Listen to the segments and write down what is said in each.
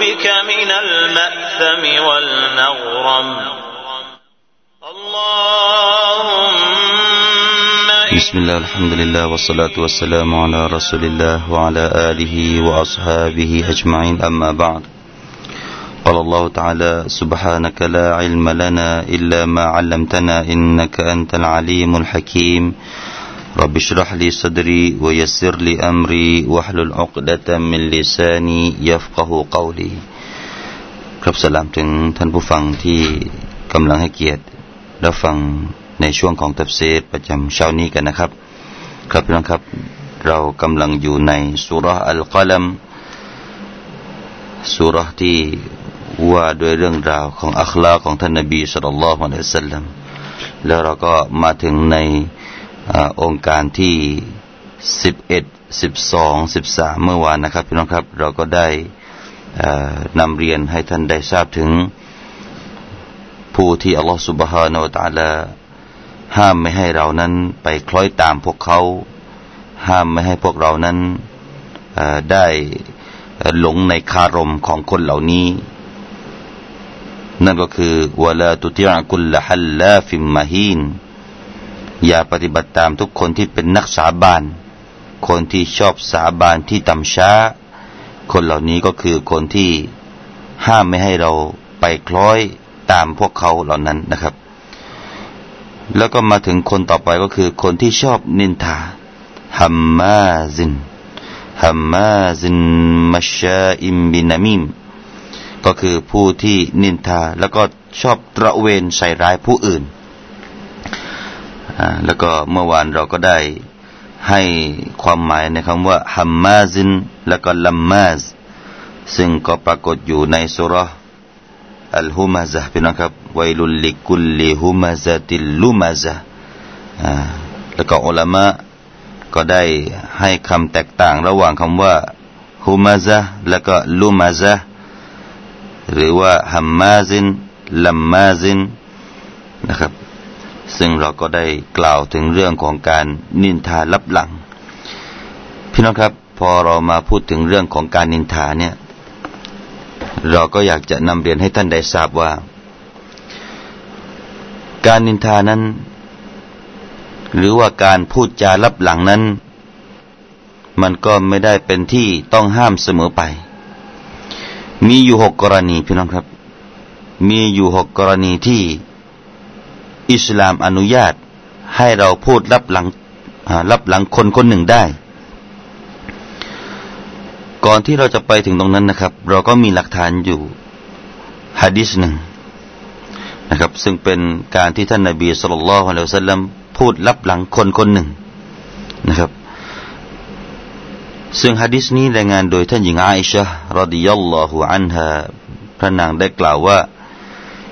بك من المأثم والمغرم. اللهم بسم الله الحمد لله والصلاة والسلام على رسول الله وعلى آله وأصحابه أجمعين أما بعد. قال الله تعالى سبحانك لا علم لنا إلا ما علمتنا إنك أنت العليم الحكيم. رب اشرح لي صدري ويسر لي أمري واحلل عقدة من لساني يفقه قولي ครับสลามถึงท่านผู้ฟังที่กำลังให้เกียรติรับฟังในช่วงของตัฟซีรประจำเช้านี้กันนะครับ ครับพี่น้องครับเรากำลังอยู่ในสุรอัลกัลัมสุรที่ว่าด้วยเรื่องราวของอัคลาของท่านนบีสุลต่านละฮ์อะลัยฮิสัลลัมแล้วเราก็มาถึงใน องค์การที่สิบเอ็ดสิบสองสิบสามเมื่อวานนะครับพี่น้องครับเราก็ได้นำเรียนให้ท่านได้ทราบถึง ผู้ที่อัลลอฮฺสุบฮานาอัลลอฮห้ามไม่ให้เรานั้นไปคล้อยตามพวกเขา ห้ามไม่ให้พวกเรานั้นได้หลงในคารมของคนเหล่านี้ นั่นก็คือวลาตุติยกุลละฮัลลาฟิมมาฮีน อย่าปฏิบัติตามทุกคนที่เป็นนักสาบาน คนที่ชอบสาบานที่ต่ำช้า คนเหล่านี้ก็คือคนที่ห้ามไม่ให้เราไปคล้อยตามพวกเขาเหล่านั้นนะครับ แล้วก็มาถึงคนต่อไปก็คือคนที่ชอบนินทาฮัมมาซินฮัมมาซินมัชาอิมบินามิมก็คือผู้ที่นินทาแล้วก็ชอบตระเวนใส่ร้ายผู้อื่น แล้วก็เมื่อวานเราก็ได้ให้ความหมายในคำว่าฮัมมาซินแล้วก็ลัมมาซซึ่งก็ปรากฏอยู่ในสุรอัลฮุมาซะพี่น้องครับไวลุลลิกุลลิฮุมาซะติลลุมาซะแล้วก็อุลามะก็ได้ให้คำแตกต่างระหว่างคำว่าฮุมาซะแล้วก็ลุมาซะหรือว่าฮัมมาซินลัมมาซินนะครับ ซึ่งเราก็ได้กล่าวถึงเรื่องของการนินทาลับหลัง พี่น้องครับ พอเรามาพูดถึงเรื่องของการนินทาเนี่ย เราก็อยากจะนำเรียนให้ท่านได้ทราบว่า การนินทานั้น หรือว่าการพูดจาลับหลังนั้น มันก็ไม่ได้เป็นที่ต้องห้ามเสมอไป มีอยู่หกกรณีพี่น้องครับ มีอยู่หกกรณีที่ อิสลามอนุญาต ให้เราพูดรับหลังรับหลังคนคนหนึ่งได้ ก่อนที่เราจะไปถึงตรงนั้นนะครับ เราก็มีหลักฐานอยู่ฮะดิษหนึ่งนะครับ ซึ่งเป็นการที่ท่านนบีสุลต่านละฮ์อะลัยฮิสัลลัมพูดรับหลังคนคนหนึ่งนะครับ ซึ่งฮะดิษนี้รายงานโดยท่านหญิงอาอิชะรดิยัลลอฮุอันฮาพระนางได้กล่าวว่า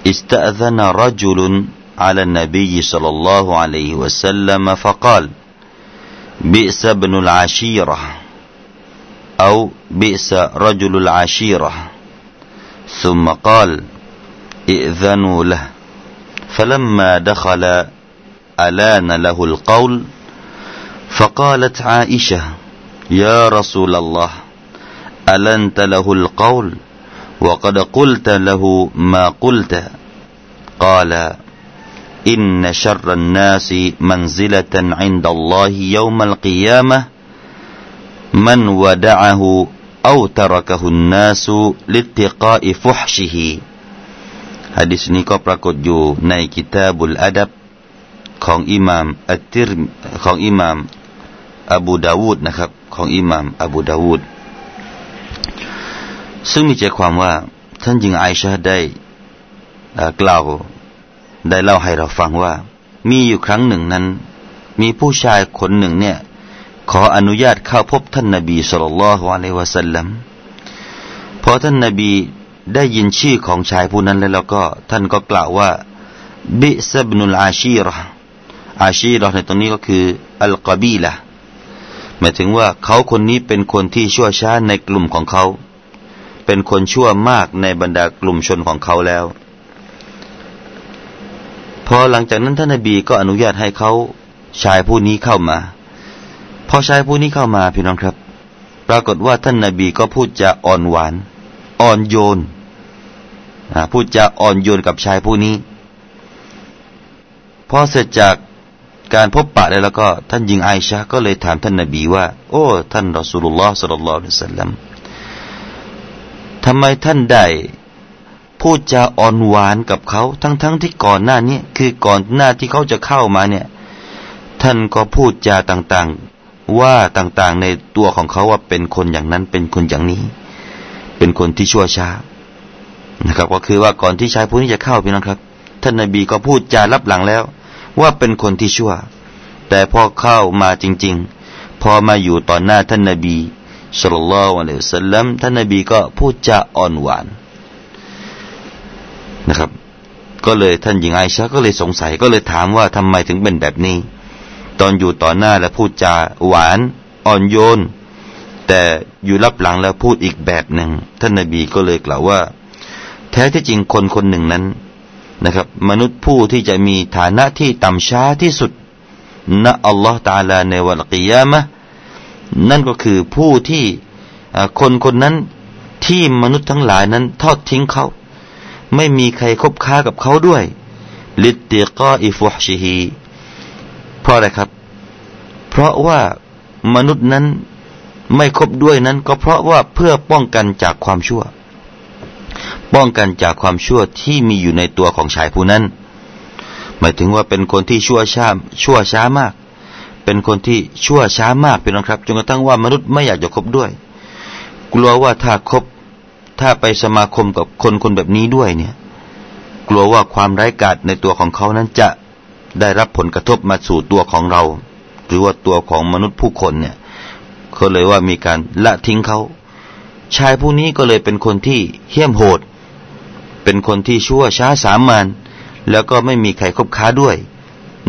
อิสตะซนรจุลุน على النبي صلى الله عليه وسلم فقال بئس ابن العشيرة أو بئس رجل العشيرة. ثم قال ائذنوا له. فلما دخل ألان له القول فقالت عائشة يا رسول الله ألنت له القول؟ وقد قلت له ما قلت. قال إن شر الناس منزلة عند الله يوم القيامة من ودعه أو تركه الناس لاتقاء فحشه ฮะดิษนี้ก็ปรากฏอยู่ในกิตาบุลอาดับของอิหม่ามอัตติรของอิหม่ามอบูดาวูดนะครับของอิหม่ามอบูดาวูดซึ่งมีใจความว่าท่านหญิงไอชาได้กล่าว ได้เล่าให้เราฟังว่า มีอยู่ครั้งหนึ่งนั้น มีผู้ชายคนหนึ่งเนี่ย ขออนุญาตเข้าพบท่านนบีสุลต่านละฮ์อะลัยวะสัลลัมพอท่านนบีได้ยินชื่อของชายผู้นั้นแล้วก็ท่านก็กล่าวว่าบิซบนุลอาชีรอาชีรในตรงนี้ก็คืออัลกบีละหมายถึงว่าเขาคนนี้เป็นคนที่ชั่วช้าในกลุ่มของเขา เป็นคนชั่วมากในบรรดากลุ่มชนของเขาแล้ว พอหลังจากนั้นท่านนบีก็อนุญาตให้เขาชายผู้นี้เข้ามา พอชายผู้นี้เข้ามาพี่น้องครับ ปรากฏว่าท่านนบีก็พูดจะอ่อนหวาน อ่อนโยนพูดจาอ่อนโยนกับชายผู้นี้ พอเสร็จจากการพบปะแล้วก็ ท่านหญิงไอชาก็เลยถามท่านนบีว่า โอ้ ท่านรอสูลุลลอฮ์สัลลัลลอฮุอะลัยฮิสัลลัมทำไมท่านได้ พูดจาอ่อนหวานกับเขาทั้งๆทที่ก่อนหน้านี้คือก่อนหน้าที่เขาจะเข้ามาเนี่ย ท่านก็พูดจาต่างๆ ว่าต่างๆในตัวของเขาว่าเป็นคนอย่างนั้นเป็นคนอย่างนี้ เป็นคนที่ชั่วช้านะครับ ก็คือว่าก่อนที่ชายผู้นี้จะเข้าพี่น้องครับ ท่านนบีก็พูดจารับหลังแล้ว ว่าเป็นคนที่ชั่ว แต่พอเข้ามาจริง ๆ พอมาอยู่ต่อหน้าท่านนบีสุลต่านละอัลลอฮฺสัลลัมท่านนบีก็พูดจาอ่อนหวาน นะครับ ก็เลยท่านหญิงไอชาก็เลยสงสัยก็เลยถามว่าทำไมถึงเป็นแบบนี้ ตอนอยู่ต่อหน้าแล้วพูดจาหวานอ่อนโยน แต่อยู่รับหลังแล้วพูดอีกแบบหนึ่งท่านนบีก็เลยกล่าวว่า แท้ที่จริงคนคนหนึ่งนั้นนะครับ มนุษย์ผู้ที่จะมีฐานะที่ต่ำช้าที่สุดณอัลลอฮฺตาลาในวันกิยามะนั่นก็คือผู้ที่คนคนนั้นที่มนุษย์ทั้งหลายนั้นทอดทิ้งเขา ไม่มีใครคบค้ากับเขาด้วย ลิตติกาอิฟุชิฮีเพราะอะไรครับ เพราะว่ามนุษย์นั้นไม่คบด้วยนั้น ก็เพราะว่าเพื่อป้องกันจากความชั่ว ป้องกันจากความชั่วที่มีอยู่ในตัวของชายผู้นั้น หมายถึงว่าเป็นคนที่ชั่วช้าชั่วช้ามาก เป็นคนที่ชั่วช้ามากเป็นนะครับจนกระทั่งว่ามนุษย์ไม่อยากจะคบด้วย กลัวว่าถ้าคบ ถ้าไปสมาคมกับคนคนแบบนี้ด้วยเนี่ย กลัวว่าความไร้กาจในตัวของเขานั้นจะได้รับผลกระทบมาสู่ตัวของเรา หรือว่าตัวของมนุษย์ผู้คนเนี่ยเขาเลยว่ามีการละทิ้งเขา ชายผู้นี้ก็เลยเป็นคนที่เหี้ยมโหด เป็นคนที่ชั่วช้าสามานแล้วก็ไม่มีใครคบค้าด้วย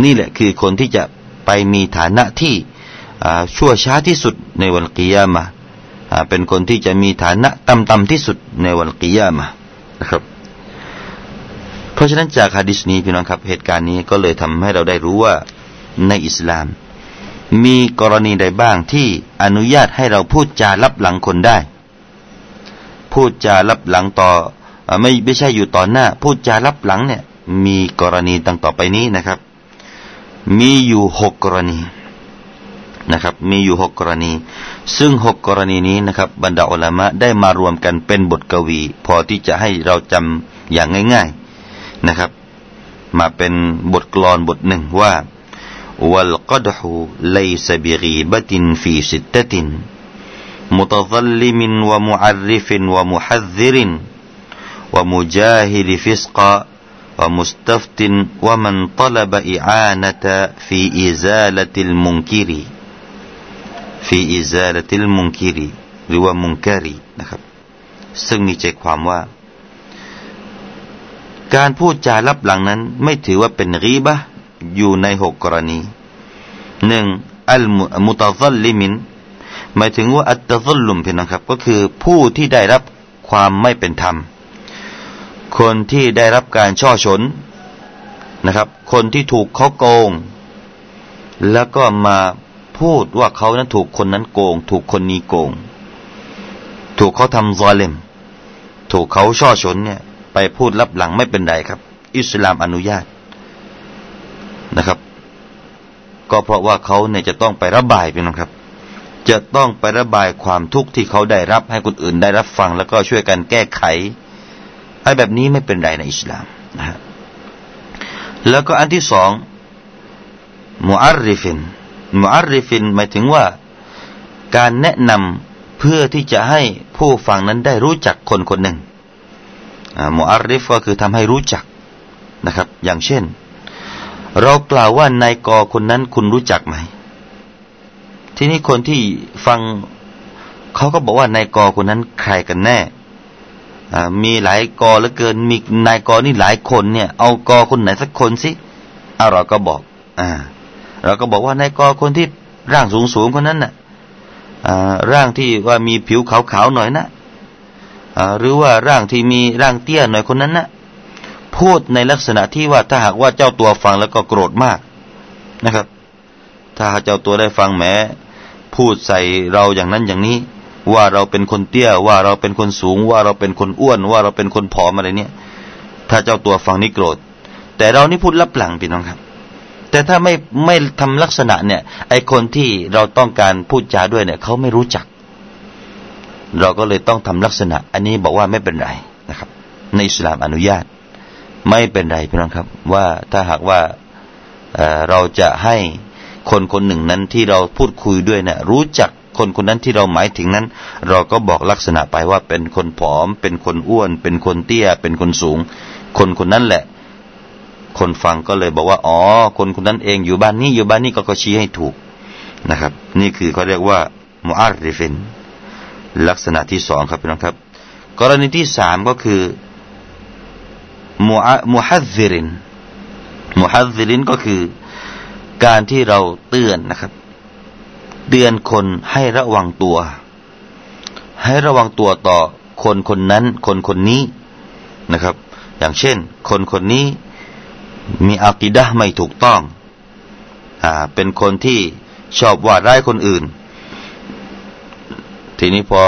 นี่แหละคือคนที่จะไปมีฐานะที่ชั่วช้าที่สุดในวันกิยามา เป็นคนที่จะมีฐานะต่ำๆที่สุดในวันกิยามะนะครับ เพราะฉะนั้นจากฮะดิษนี้พี่น้องครับ เหตุการณ์นี้ก็เลยทำให้เราได้รู้ว่าในอิสลาม มีกรณีใดบ้างที่อนุญาตให้เราพูดจารับหลังคนได้ พูดจารับหลังต่อไม่ไม่ใช่อยู่ต่อหน้า พูดจารับหลังเนี่ย มีกรณีดังต่อไปนี้นะครับ มีอยู่หกกรณี นะครับมีอยู่หกกรณี ซึ่งหกกรณีนี้นะครับ บรรดาอัลามะได้มารวมกันเป็นบทกวี พอที่จะให้เราจำอย่างง่ายๆนะครับ มาเป็นบทกลอนบทหนึ่งว่า والقدح ليس بغيبة في ستة متظلم ومعرف ومحذر ومجاهل فسقا ومستفت ومن طلب إعانة في إزالة المنكر في إزالة المنكر หรือว่า منكر นะครับ ซึ่งมีใจความว่า การพูดจาลับหลังนั้น ไม่ถือว่าเป็นغيبةอยู่ในหกกรณีหนึ่งالمتظلم หมายถึงว่า التظلم เพียนะครับ ก็คือผู้ที่ได้รับความไม่เป็นธรรม คนที่ได้รับการช่อฉนนะครับ คนที่ถูกเขาโกง แล้วก็มา พูดว่าเขานั้นถูกคนนั้นโกง ถูกคนนี้โกง ถูกเขาทำซอเลมถูกเขาช่อชนเนี่ย ไปพูดรับหลังไม่เป็นไรครับ อิสลามอนุญาตนะครับ ก็เพราะว่าเขาเนี่ยจะต้องไประบายพี่น้องครับ จะต้องไประบายความทุกข์ที่เขาได้รับให้คนอื่นได้รับฟัง แล้วก็ช่วยกันแก้ไขไอ้แบบนี้ไม่เป็นไรในอิสลามนะฮะแล้วก็อันที่สองมุอัรริฟิน มุอัรริฟินหมายถึงว่า การแนะนำเพื่อที่จะให้ผู้ฟังนั้นได้รู้จักคนคนหนึ่งมุอัรริฟก็คือทำให้รู้จักนะครับ อย่างเช่น เรากล่าวว่านายกอคนนั้นคุณรู้จักไหม ทีนี้คนที่ฟังเขาก็บอกว่านายกอคนนั้นใครกันแน่มีหลายกอเหลือเกิน มีนายกอนี่หลายคนเนี่ย เอากอคนไหนสักคนสิอาเราก็บอก อ่า เราก็บอกว่านายกคนที่ร่างสูงสูงคนนั้นน่ะร่างที่ว่ามีผิวขาวๆหน่อยนะหรือว่าร่างที่มีร่างเตี้ยหน่อยคนนั้นนะพูดในลักษณะที่ว่าถ้าหากว่าเจ้าตัวฟังแล้วก็โกรธมากนะครับ ถ้าเจ้าตัวได้ฟังแม้ พูดใส่เราอย่างนั้นอย่างนี้ ว่าเราเป็นคนเตี้ยว่าเราเป็นคนสูง ว่าเราเป็นคนอ้วน ว่าเราเป็นคนผอมอะไรเนี่ย ถ้าเจ้าตัวฟังนี่โกรธ แต่เรานี่พูดลับหลังพี่น้องครับ แต่ถ้าไม่ไม่ทำลักษณะเนี่ย ไอคนที่เราต้องการพูดจาด้วยเนี่ยเขาไม่รู้จัก เราก็เลยต้องทำลักษณะ อันนี้บอกว่าไม่เป็นไรนะครับ ในอิสลามอนุญาต ไม่เป็นไรพี่น้องครับ ว่าถ้าหากว่าเเราจะให้คนคนหนึ่งนั้นที่เราพูดคุยด้วยเนะี่ยรู้จักคนคนนั้นที่เราหมายถึงนั้น เราก็บอกลักษณะไปว่าเป็นคนผอม เป็นคนอ้วน เป็นคนเตี้ย เป็นคนสูง คนคนนั้นแหละ คนฟังก็เลยบอกว่าอ๋อคนคนนั้นเองอยู่บ้านนี้อยู่บ้านนี้ก็ก็ชี้ให้ถูกนะครับ นี่คือเขาเรียกว่ามุอาริฟินลักษณะที่สองครับพี่น้องครับ กรณีที่สามก็คือมุมฮัซิรินมุฮัซิรินก็คือการที่เราเตือนนะครับ เตือนคนให้ระวังตัว ให้ระวังตัวต่อคนคนนั้น คนคนนี้นะครับ อย่างเช่น คนคนนี้ มีอากิดะไม่ถูกต้องอ่าเป็นคนที่ชอบว่าร้ายคนอื่น ทีนี้พอ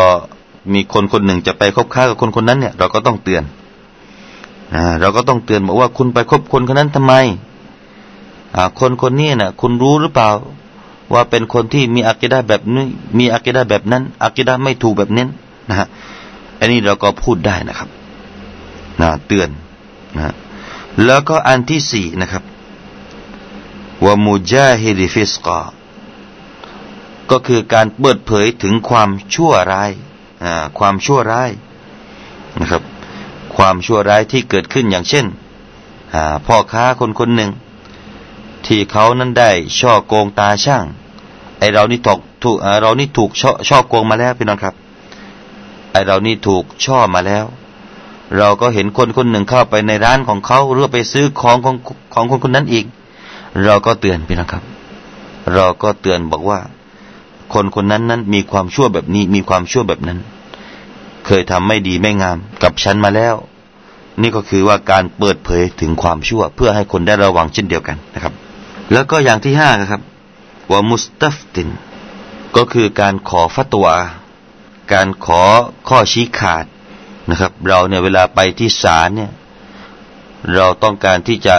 มีคนคนหนึ่งจะไปคบค้ากับคนคนนั้นเนี่ย เราก็ต้องเตือนอ่าเราก็ต้องเตือนบอกว่าคุณไปคบคนคนนั้นทำไมอ่าคนคนนี้นะ่ะ คุณรู้หรือเปล่า ว่าเป็นคนที่มีอักิดาแบบนี้ มีอักิดาแบบนั้นอักิดาไม่ถูกแบบนี้นะฮะอันนี้เราก็พูดได้นะครับนะเตือนนะ แล้วก็อันที่สี่นะครับว่ามุจาฮิริฟิสกาก็คือการเปิดเผยถึงความชั่วร้ายความชั่วร้ายนะครับ ความชั่วร้ายที่เกิดขึ้นอย่างเช่นพ่อค้าคนคนหนึ่ง ที่เขานั้นได้ช่อโกงตาช่างไอเรานี่ถูกถูกเรานี่ถูกช่อช่อโกงมาแล้วพี่น้องครับไอเรานี่ถูกช่อมาแล้ว เราก็เห็นคนคนหนึ่งเข้าไปในร้านของเขาหรือไปซื้อของของของคนคนนั้นอีก เราก็เตือนพี่น้องครับ เราก็เตือนบอกว่า คนคนนั้นนั้นมีความชั่วแบบนี้มีความชั่วแบบนั้น เคยทำไม่ดีไม่งามกับฉันมาแล้ว นี่ก็คือว่าการเปิดเผยถึงความชั่ว เพื่อให้คนได้ระวังเช่นเดียวกันนะครับ แล้วก็อย่างที่ห้าครับว่ามุสตัฟติน ก็คือการขอฟัตวาการขอข้อชี้ขาด นะครับ เราเนี่ยเวลาไปที่ศาลเนี่ย เราต้องการที่จะ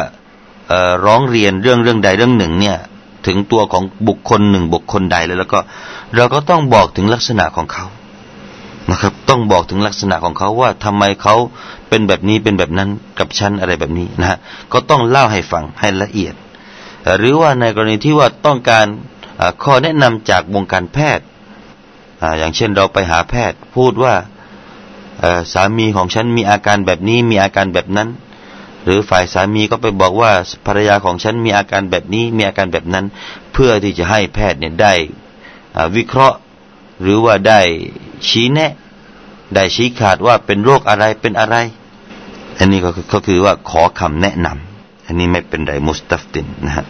ร้องเรียนเรื่องเรื่องใดเรื่องหนึ่ง เนี่ย ถึงตัวของบุคคลหนึ่งบุคคลใดแล้วแล้วก็ เราก็ต้องบอกถึงลักษณะของเขานะครับ ต้องบอกถึงลักษณะของเขาว่าทำไมเขาเป็นแบบนี้เป็นแบบนั้นกับฉันอะไรแบบนี้นะฮะก็ต้องเล่าให้ฟังให้ละเอียด หรือว่าในกรณีที่ว่าต้องการข้อแนะนำจากวงการแพทย์อย่างเช่นเราไปหาแพทย์พูดว่า สามีของฉันมีอาการแบบนี้มีอาการแบบนั้น หรือฝ่ายสามีก็ไปบอกว่าภรรยาของฉันมีอาการแบบนี้มีอาการแบบนั้น เพื่อที่จะให้แพทย์เนี่ยได้วิเคราะห์หรือว่าได้ชี้แนะ ได้ชี้ขาดว่าเป็นโรคอะไรเป็นอะไร อันนี้ก็คือว่าขอคำแนะนำอันนี้ไม่เป็นไรمستفت นะฮะ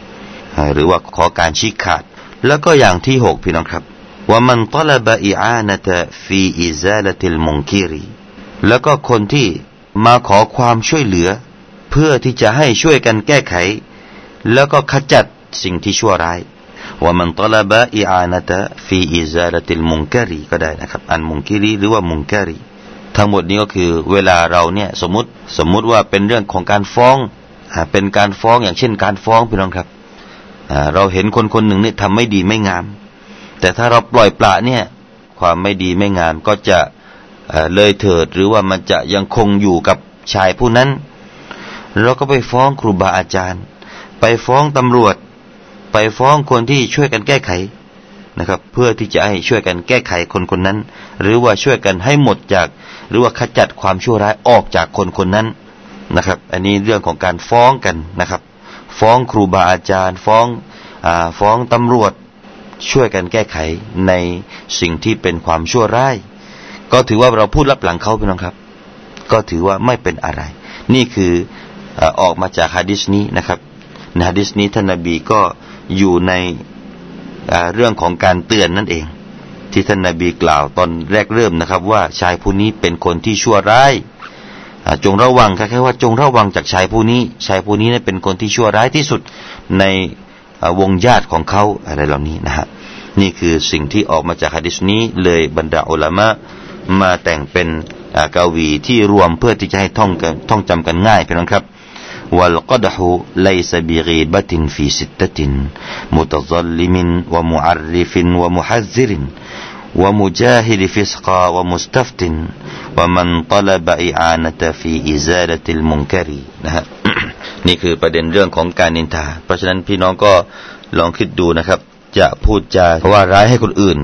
หรือว่าขอการชี้ขาด แล้วก็อย่างที่หกพี่น้องครับ ومن طلب إعانة في إزالة المنكر แล้วก็คนที่มาขอความช่วยเหลือ เพื่อที่จะให้ช่วยกันแก้ไข แล้วก็ขจัดสิ่งที่ชั่วร้ายومن طلب إعانة في إزالة المنكر ก็ได้นะครับ المنكر หรือว่า منكرทั้งหมดนี้ก็คือเวลาเราเนี่ยสมมติสมมุติว่าเป็นเรื่องของการฟ้องเป็นการฟ้องอย่างเช่นการฟ้องพี่น้องครับเราเห็นคนคนหนึ่งนี่ทำไม่ดีไม่งาม แต่ถ้าเราปล่อยปละเนี่ย ความไม่ดีไม่งามก็จะเลยเถิดหรือว่ามันจะยังคงอยู่กับชายผู้นั้น เราก็ไปฟ้องครูบาอาจารย์ ไปฟ้องตำรวจ ไปฟ้องคนที่ช่วยกันแก้ไขนะครับ เพื่อที่จะให้ช่วยกันแก้ไขคนคนนั้น หรือว่าช่วยกันให้หมดจาก หรือว่าขจัดความชั่วร้ายออกจากคนคนนั้นนะครับ อันนี้เรื่องของการฟ้องกันนะครับ ฟ้องครูบาอาจารย์ ฟ้องอฟ้องตำรวจ ช่วยกันแก้ไขในสิ่งที่เป็นความชั่วร้ายก็ถือว่าเราพูดรับหลังเขาพี่น้องครับ ก็ถือว่าไม่เป็นอะไร นี่คือออกมาจากฮะดิษนี้นะครับในฮะดิษนี้ท่านนบีก็อยู่ในเรื่องของการเตือนนั่นเอง ที่ท่านนบีกล่าวตอนแรกเริ่มนะครับ ว่าชายผู้นี้เป็นคนที่ชั่วร้ายจงระวังแค่ว่าจงระวังจากชายผู้นี้ ชายผู้นี้เนี่ยเป็นคนที่ชั่วร้ายที่สุดใน วงญาติของเขาอะไรเหล่านี้นะฮะ นี่คือสิ่งที่ออกมาจากฮะดิษนี้เลยบรรดาอุลามะมาแต่งเป็นกาวีที่รวมเพื่อที่จะให้ท่องกันท่องจำกันง่ายพี่น้องครับ والقدح ليس بغيبة في ستة متظلم ومعرف ومحذر ومجاهد فسقا ومستفت ومن طلب إعانة في إزالة المنكر นี่คือประเด็นเรื่องของการนินทา เพราะฉะนั้นพี่น้องก็ลองคิดดูนะครับ จะพูดจาว่าร้ายให้คนอื่น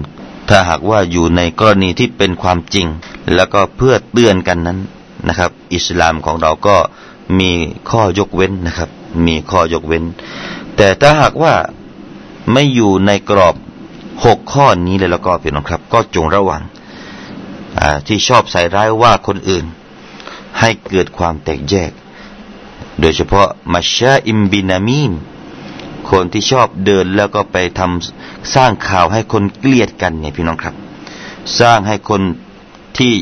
ถ้าหากว่าอยู่ในกรณีที่เป็นความจริง แล้วก็เพื่อเตือนกันนั้นนะครับ อิสลามของเราก็มีข้อยกเว้นนะครับ มีข้อยกเว้น แต่ถ้าหากว่าไม่อยู่ในกรอบหกข้อนี้เลยแล้วก็พี่น้องครับ ก็จงระวังที่ชอบใส่ร้ายว่าคนอื่น ให้เกิดความแตกแยก โดยเฉพาะมัชชาอิมบินามีมคนที่ชอบเดินแล้วก็ไปทำสร้างข่าวให้คนเกลียดกันเนี่ยพี่น้องครับ สร้างให้คนที่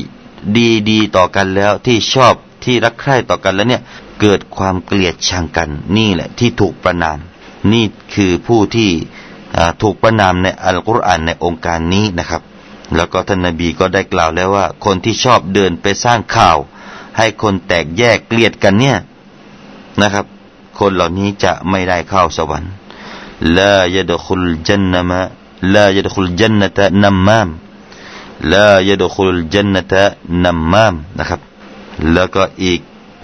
ดีดีต่อกันแล้วที่ชอบที่รักใคร่ต่อกันแล้วเนี่ยเกิดความเกลียดชังกัน นี่แหละที่ถูกประนาม นี่คือผู้ที่ถูกประนามในอัลกุรอานในองค์การนี้นะครับ แล้วก็ท่านนบีก็ได้กล่าวแล้วว่า คนที่ชอบเดินไปสร้างข่าว ให้คนแตกแยกเกลียดกันเนี่ย นะครับ คนเหล่านี้จะไม่ได้เข้าสวรรค์ลายดคุลจันนมะลายดคุลจันนตะนัมมามลายดคุลจันนตะนัมมามนะครับ แล้วก็อีก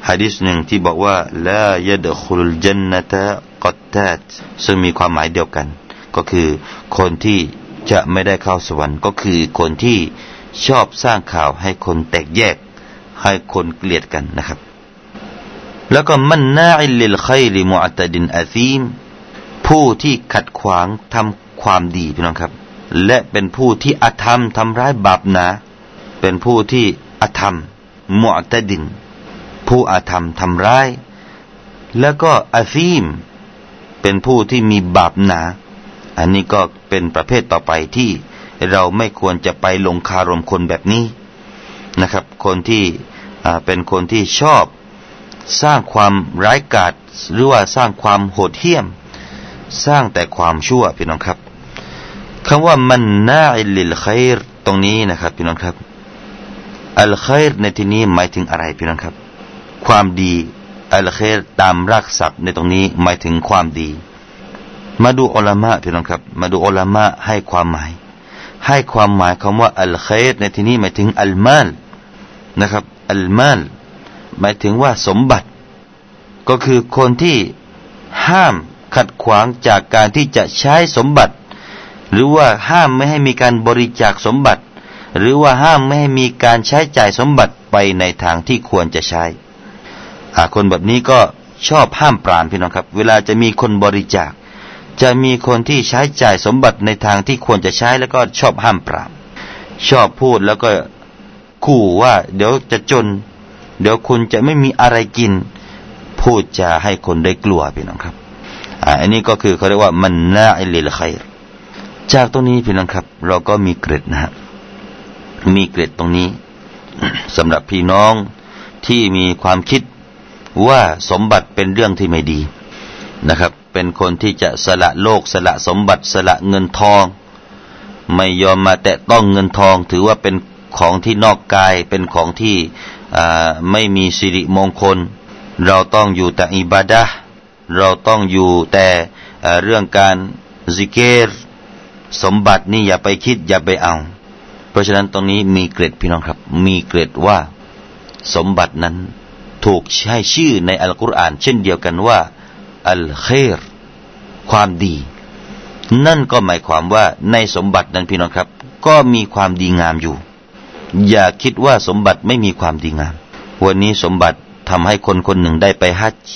ฮะดิษหนึ่งที่บอกว่าลายดคุลจันนตะกัตตาตซึ่งมีความหมายเดียวกัน ก็คือคนที่จะไม่ได้เข้าสวรรค์ ก็คือคนที่ชอบสร้างข่าวให้คนแตกแยก ให้คนเกลียดกันนะครับ แล้วก็มันนาอิลลิลไคริมุอัตดินอาซีมผู้ที่ขัดขวางทำความดีพี่น้องครับ และเป็นผู้ที่อธรรมทำร้ายบาปนา เป็นผู้ที่อธรรมมุอตดิน ผู้อาธรรมทำร้าย แล้วก็อาฟีม เป็นผู้ที่มีบาปหนา อันนี้ก็เป็นประเภทต่อไปที่เราไม่ควรจะไปลงคารมคนแบบนี้นะครับ คนที่เป็นคนที่ชอบ สร้างความร้ายกาจหรือว่าสร้างความโหดเหี้ยม สร้างแต่ความชั่วพี่น้องครับคำว่ามันน่าอิลิลขัยรตรงนี้นะครับพี่น้องครับอัลขัยรในที่นี้หมายถึงอะไรพี่น้องครับ ความดีอัลขัยรตามรากศัพท์ในตรงนี้หมายถึงความดี มาดูอัลมะพี่น้องครับ มาดูอัลมะให้ความหมาย ให้ความหมายคำว่าอัลขัยรในที่นี้หมายถึงอัลมาลนะครับอัลมาล หมายถึงว่าสมบัติ ก็คือคนที่ห้ามขัดขวางจากการที่จะใช้สมบัติ หรือว่าห้ามไม่ให้มีการบริจาคสมบัติ หรือว่าห้ามไม่ให้มีการใช้จ่ายสมบัติไปในทางที่ควรจะใช้คนแบบนี้ก็ชอบห้ามปรามพี่น้องครับ เวลาจะมีคนบริจาค จะมีคนที่ใช้จ่ายสมบัติในทางที่ควรจะใช้แล้วก็ชอบห้ามปรามชอบพูดแล้วก็ขู่ว่า เดี๋ยวจะจน เดี๋ยวคุณจะไม่มีอะไรกิน พูดจะให้คนได้กลัวพี่น้องครับอันนี้ก็คือเขาเรียกว่ามันน่าอิลิลไครจากตรงนี้พี่น้องครับ เราก็มีเกร็ดนะฮะมีเกร็ดตรงนี้สำหรับพี่น้องที่มีความคิดว่าสมบัติเป็นเรื่องที่ไม่ดีนะครับ เป็นคนที่จะสละโลกสละสมบัติสละเงินทอง ไม่ยอมมาแตะต้องเงินทอง ถือว่าเป็นของที่นอกกายเป็นของที่ ไม่มีสิริมงคล เราต้องอยู่แต่อิบาดะเราต้องอยู่แต่เรื่องการซิกเกรสมบัตินี่อย่าไปคิดอย่าไปเอา เพราะฉะนั้นตรงนี้มีเกร็ดพี่น้องครับ มีเกร็ดว่าสมบัตินั้นถูกใช้ชื่อในอัลกุรอานเช่นเดียวกันว่า อัลเครความดี นั่นก็หมายความว่าในสมบัตินั้นพี่น้องครับ ก็มีความดีงามอยู่ อย่าคิดว่าสมบัติไม่มีความดีงาม วันนี้สมบัติทำให้คนคนหนึ่งได้ไปฮัจจ์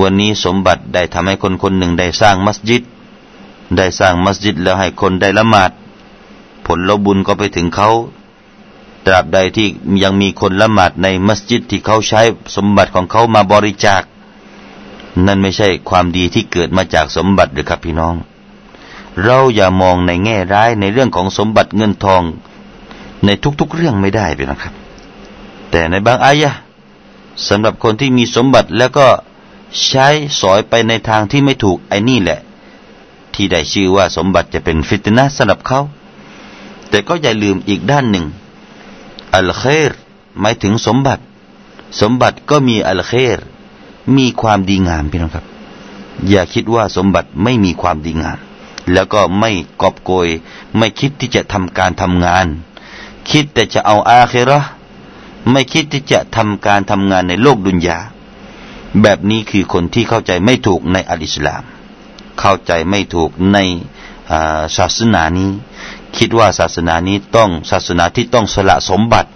วันนี้สมบัติได้ทำให้คนคนหนึ่งได้สร้างมัสยิด ได้สร้างมัสยิดแล้วให้คนได้ละหมาด ผลลบุญก็ไปถึงเขา ตราบใดที่ยังมีคนละหมาดในมัสยิดที่เขาใช้สมบัติของเขามาบริจาค นั่นไม่ใช่ความดีที่เกิดมาจากสมบัติหรือครับพี่น้อง เราอย่ามองในแง่ร้ายในเรื่องของสมบัติเงินทอง ในทุกๆเรื่องไม่ได้พี่น้องครับ แต่ในบางอายะสำหรับคนที่มีสมบัติแล้วก็ใช้สอยไปในทางที่ไม่ถูกไอ้นี่แหละ ที่ได้ชื่อว่าสมบัติจะเป็นฟิตนะสำหรับเขา แต่ก็อย่าลืมอีกด้านหนึ่ง อัลเครหมายถึงสมบัติ สมบัติก็มีอัลเครมีความดีงามพี่น้องครับ อย่าคิดว่าสมบัติไม่มีความดีงาม แล้วก็ไม่กอบโกย ไม่คิดที่จะทำการทำงาน คิดแต่จะเอาอาเครอไม่คิดที่จะทำการทำงานในโลกดุนยา แบบนี้คือคนที่เข้าใจไม่ถูกในอัลอิสลาม เข้าใจไม่ถูกในศาสนานี้ คิดว่าศาสนานี้ต้องศาสนาที่ต้องสละสมบัติ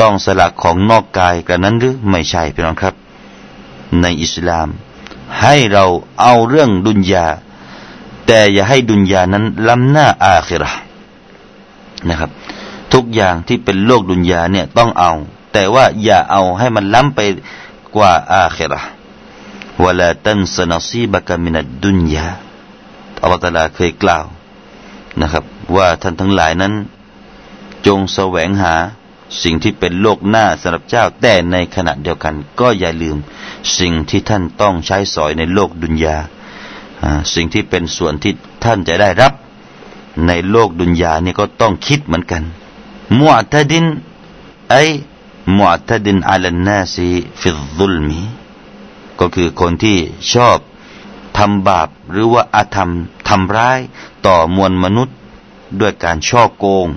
ต้องสละของนอกกายกันนั้นหรือไม่ใช่พี่น้องครับ ในอิสลาม ให้เราเอาเรื่องดุนยา แต่อย่าให้ดุนยานั้นล้ำหน้าอาคิรนะครับ ทุกอย่างที่เป็นโลกดุนยาเนี่ยต้องเอา แต่ว่าอย่าเอาให้มันล้ำไปกว่าอาคิรห์วลาตันสนซีบกามินัดดุนยาอัลลอฮฺตาลาเคยกล่าวนะครับ ว่าท่านทั้งหลายนั้น จงแสวงหาสิ่งที่เป็นโลกหน้าสำหรับเจ้าแต่ในขณะเดียวกัน ก็อย่าลืม สิ่งที่ท่านต้องใช้สอยในโลกดุนยาสิ่งที่เป็นส่วนที่ท่านจะได้รับ ในโลกดุนยานี่ก็ต้องคิดเหมือนกัน معتد أي معتد على الناس في الظلم ก็คือคนที่ชอบทำบาปหรือว่าอาธรรมทำร้ายต่อมวลมนุษย์ด้วยการฉ้อโกง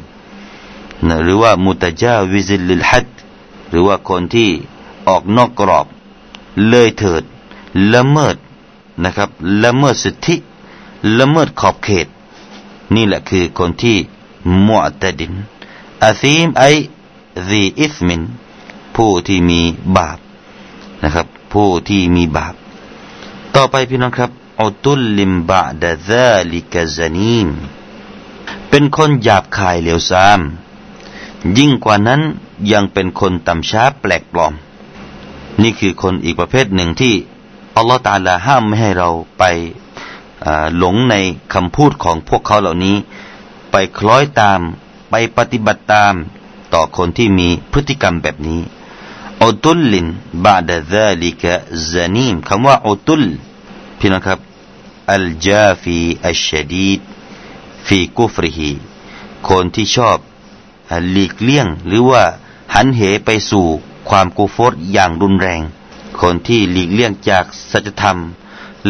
นะหรือว่าمتجاوز للحد หรือว่าคนที่ออกนอกกรอบ เลยเถิดละเมิดนะครับละเมิดสิทธิละเมิดขอบเขต นี่แหละคือคนที่معتد أثيم أي ذي إثم ผู้ที่มีบาปนะครับ ผู้ที่มีบาป ต่อไปพี่น้องครับعتل بعد ذلك زنيم เป็นคนหยาบคายเลวทราม ยิ่งกว่านั้นยังเป็นคนต่ำช้าแปลกปลอม นี่คือคนอีกประเภทหนึ่งที่อัลลอฮฺตาลาห้ามไม่ให้เราไปหลงในคำพูดของพวกเขาเหล่านี้ ไปคล้อยตาม ไปปฏิบัติตามต่อคนที่มีพฤติกรรมแบบนี้อุตุลลินบาดะซาลิกะซานีมคำว่าอุตุลพี่น้องครับอัลจาฟีอัชดีดฟีกุฟริฮีคนที่ชอบหลีกเลี่ยง หรือว่าหันเหไปสู่ความกูฟรอย่างรุนแรง คนที่หลีกเลี่ยงจากสัจธรรม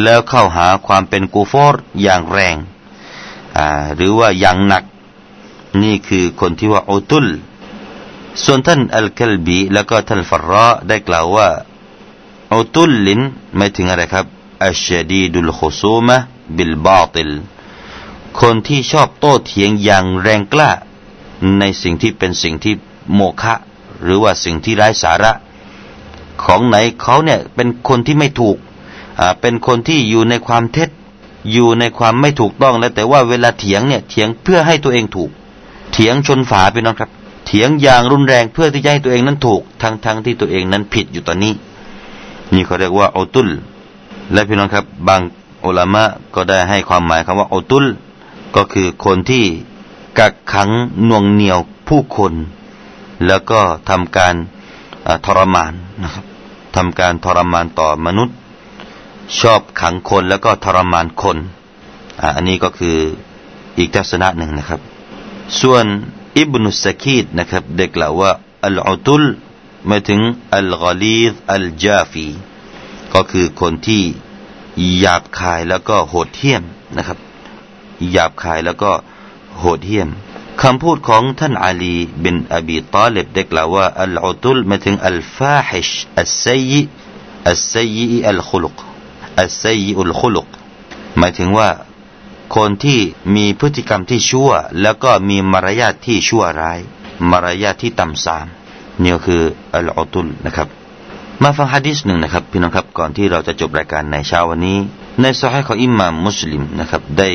แล้วเข้าหาความเป็นกูฟรอย่างแรง หรือว่าอย่างหนัก นี่คือคนที่ว่าอุตุล ส่วนท่านอัลกัลบีแล้วก็ท่านฟรราได้กล่าวว่าอุตุลลินไม่ถึงอะไรครับอัชดีดุลขุซูมะบิลบาติลคนที่ชอบโต้เถียงอย่างแรงกล้า ในสิ่งที่เป็นสิ่งที่โมฆะหรือว่าสิ่งที่ไร้สาระ ของไหนเขาเนี่ยเป็นคนที่ไม่ถูกเป็นคนที่อยู่ในความเท็จอยู่ในความไม่ถูกต้องแล้วแต่ว่าเวลาเถียงเนี่ยเถียงเพื่อให้ตัวเองถูก เถียงชนฝาไปน้องครับ เถียงอย่างรุนแรงเพื่อที่จะให้ตัวเองนั้นถูกทั้งทั้งที่ตัวเองนั้นผิดอยู่ตอนนี้ นี่เขาเรียกว่าอตุล และพี่น้องครับ บางอุลามะก็ได้ให้ความหมายคำว่าอตุล ก็คือคนที่กักขังน่วงเหนียวผู้คน แล้วก็ทำการทรมานนะครับทำการทรมานต่อมนุษย์ ชอบขังคนแล้วก็ทรมานคน อันนี้ก็คืออีกทัศนะหนึ่งนะครับ ส่วนอิบนุสกีดนะครับได้กล่าวว่าอัลอุตุลมาถึงอัลกอลีดอัลจาฟีก็คือคนที่หยาบคายแล้วก็โหดเหี้ยมนะครับหยาบคายแล้วก็โหดเหี้ยมคำพูดของท่านอาลีบินอบีตาลิบได้กล่าวว่าالعتل หมายถึง الفاحش السيئ السيئ الخلق السيئ الخلق หมายถึงว่า คนที่มีพฤติกรรมที่ชั่ว แล้วก็มีมารยาทที่ชั่วร้าย มารยาทที่ต่ำสามนี่คืออัลอตุลนะครับ มาฟังฮะดิษหนึ่งนะครับพี่น้องครับก่อนที่เราจะจบรายการในเช้าวันนี้ ในสหายของอิหม่ามมุสลิมนะครับได้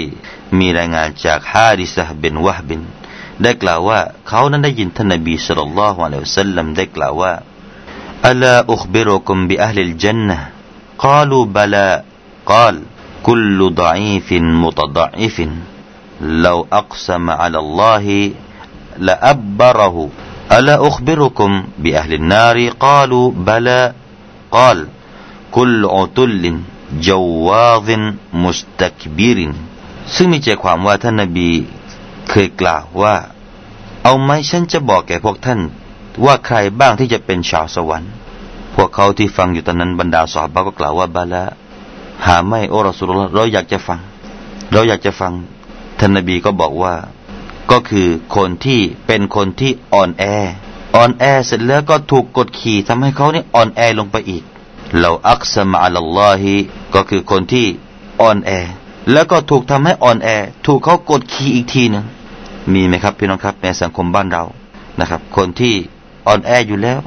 มีรายงานจากฮาริซะบินวะบิน ได้กล่าวว่าเขานั้นได้ยินท่านนบีสุลต่านละฮ์อะลัยฮิวสัลลัมได้กล่าวว่าอัลาอุคบิรุคุมบิอัลลิลจันนะ قالوا بلى قال كل ضعيف متضعف لو أقسم على الله لأبره ألا أخبركم بأهل النار قالوا بلى قال كل عتل جواظ مستكبر ซึ่งมีใจความว่าท่านนบีเคยกล่าวว่า เอาไหมฉันจะบอกแก่พวกท่าน ว่าใครบ้างที่จะเป็นชาวสวรรค์ พวกเขาที่ฟังอยู่ตอนนั้นบรรดาสาบะก็กล่าวว่าบาละ หาไม่โอรสุลลเราอยากจะฟัง เราอยากจะฟังท่านนบีก็บอกว่า ก็คือคนที่เป็นคนที่อ่อนแอ อ่อนแอเสร็จแล้วก็ถูกกดขี่ทำให้เขานี่อ่อนแอลงไปอีกเราอักษมอัลลอฮิก็คือคนที่อ่อนแอ แล้วก็ถูกทำให้อ่อนแอ ถูกเขากดขี่อีกทีหนึ่งมีไหมครับพี่น้องครับในสังคมบ้านเรานะครับ คนที่อ่อนแออยู่แล้ว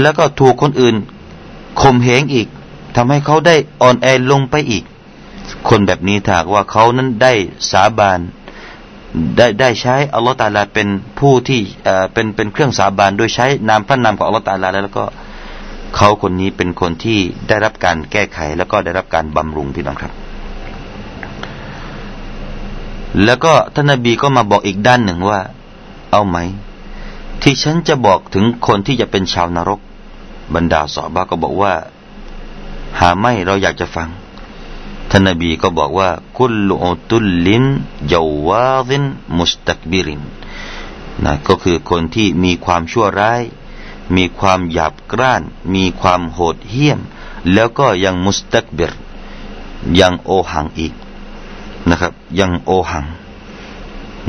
แล้วก็ถูกคนอื่นข่มเหงอีก ทำให้เขาได้อ่อนแอลงไปอีก คนแบบนี้ถ้าว่าเขานั้นได้สาบานได้ได้ใช้อัลลอฮฺตาลาเป็นผู้ที่เอ่อเป็นเป็นเครื่องสาบานโดยใช้นามพระนามของอัลลอฮฺตาลาแล้วก็เขาคนนี้เป็นคนที่ได้รับการแก้ไขแล้วก็ได้รับการบำรุงพี่น้องครับ แล้วก็ท่านนบีก็มาบอกอีกด้านหนึ่งว่า เอาไหม ที่ฉันจะบอกถึงคนที่จะเป็นชาวนรก บรรดาสอบาก็บอกว่า หาไม่เราอยากจะฟังท่านนบีก็บอกว่ากุลอุตุลลินยาวาดินมุสตักบิรินนะก็คือคนที่มีความชั่วร้าย มีความหยาบกร้าน มีความโหดเหี้ยม แล้วก็ยังมุสตักบิรยังโอหังอีกนะครับ ยังโอหัง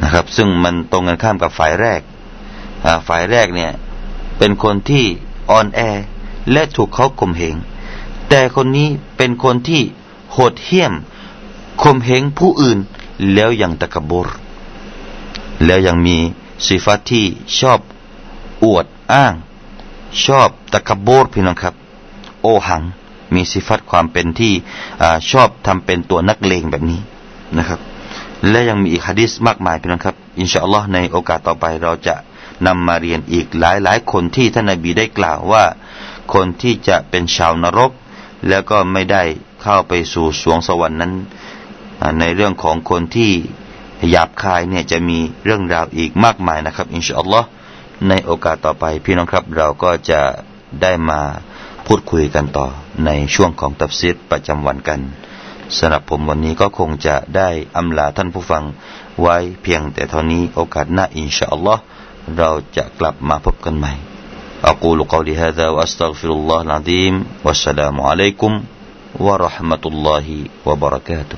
นะครับ ซึ่งมันตรงกันข้ามกับฝ่ายแรกฝ่ายแรกเนี่ยเป็นคนที่อ่อนแอและถูกเขาข่มเหง แต่คนนี้เป็นคนที่โหดเหี้ยมข่มเหงผู้อื่น แล้วยังตะกบรแล้วยังมีสิฟัตที่ชอบอวดอ้าง ชอบตะกบรพี่น้องครับ โอหัง มีสิฟัตความเป็นที่ชอบทำเป็นตัวนักเลงแบบนี้นะครับ และยังมีอีกฮะดิษมากมายพี่น้องครับ อินชาอัลลอฮ์ในโอกาสต่อไปเราจะนำมาเรียนอีกหลายหลายคนที่ท่านนาบีได้กล่าวว่า คนที่จะเป็นชาวนรก แล้วก็ไม่ได้เข้าไปสู่สรวงสวรรค์นั้น ในเรื่องของคนที่หยาบคายเนี่ยจะมีเรื่องราวอีกมากมายนะครับ อินชาอัลลอฮ์ในโอกาสต่อไป พี่น้องครับเราก็จะได้มาพูดคุยกันต่อในช่วงของตัฟซีรประจำวันกันสำหรับผมวันนี้ก็คงจะได้อำลาท่านผู้ฟังไว้เพียงแต่เท่านี้โอกาสหน้าอินชาอัลลอฮ์เราจะกลับมาพบกันใหม่ أقول قولي هذا وأستغفر الله العظيم والسلام عليكم ورحمة الله وبركاته.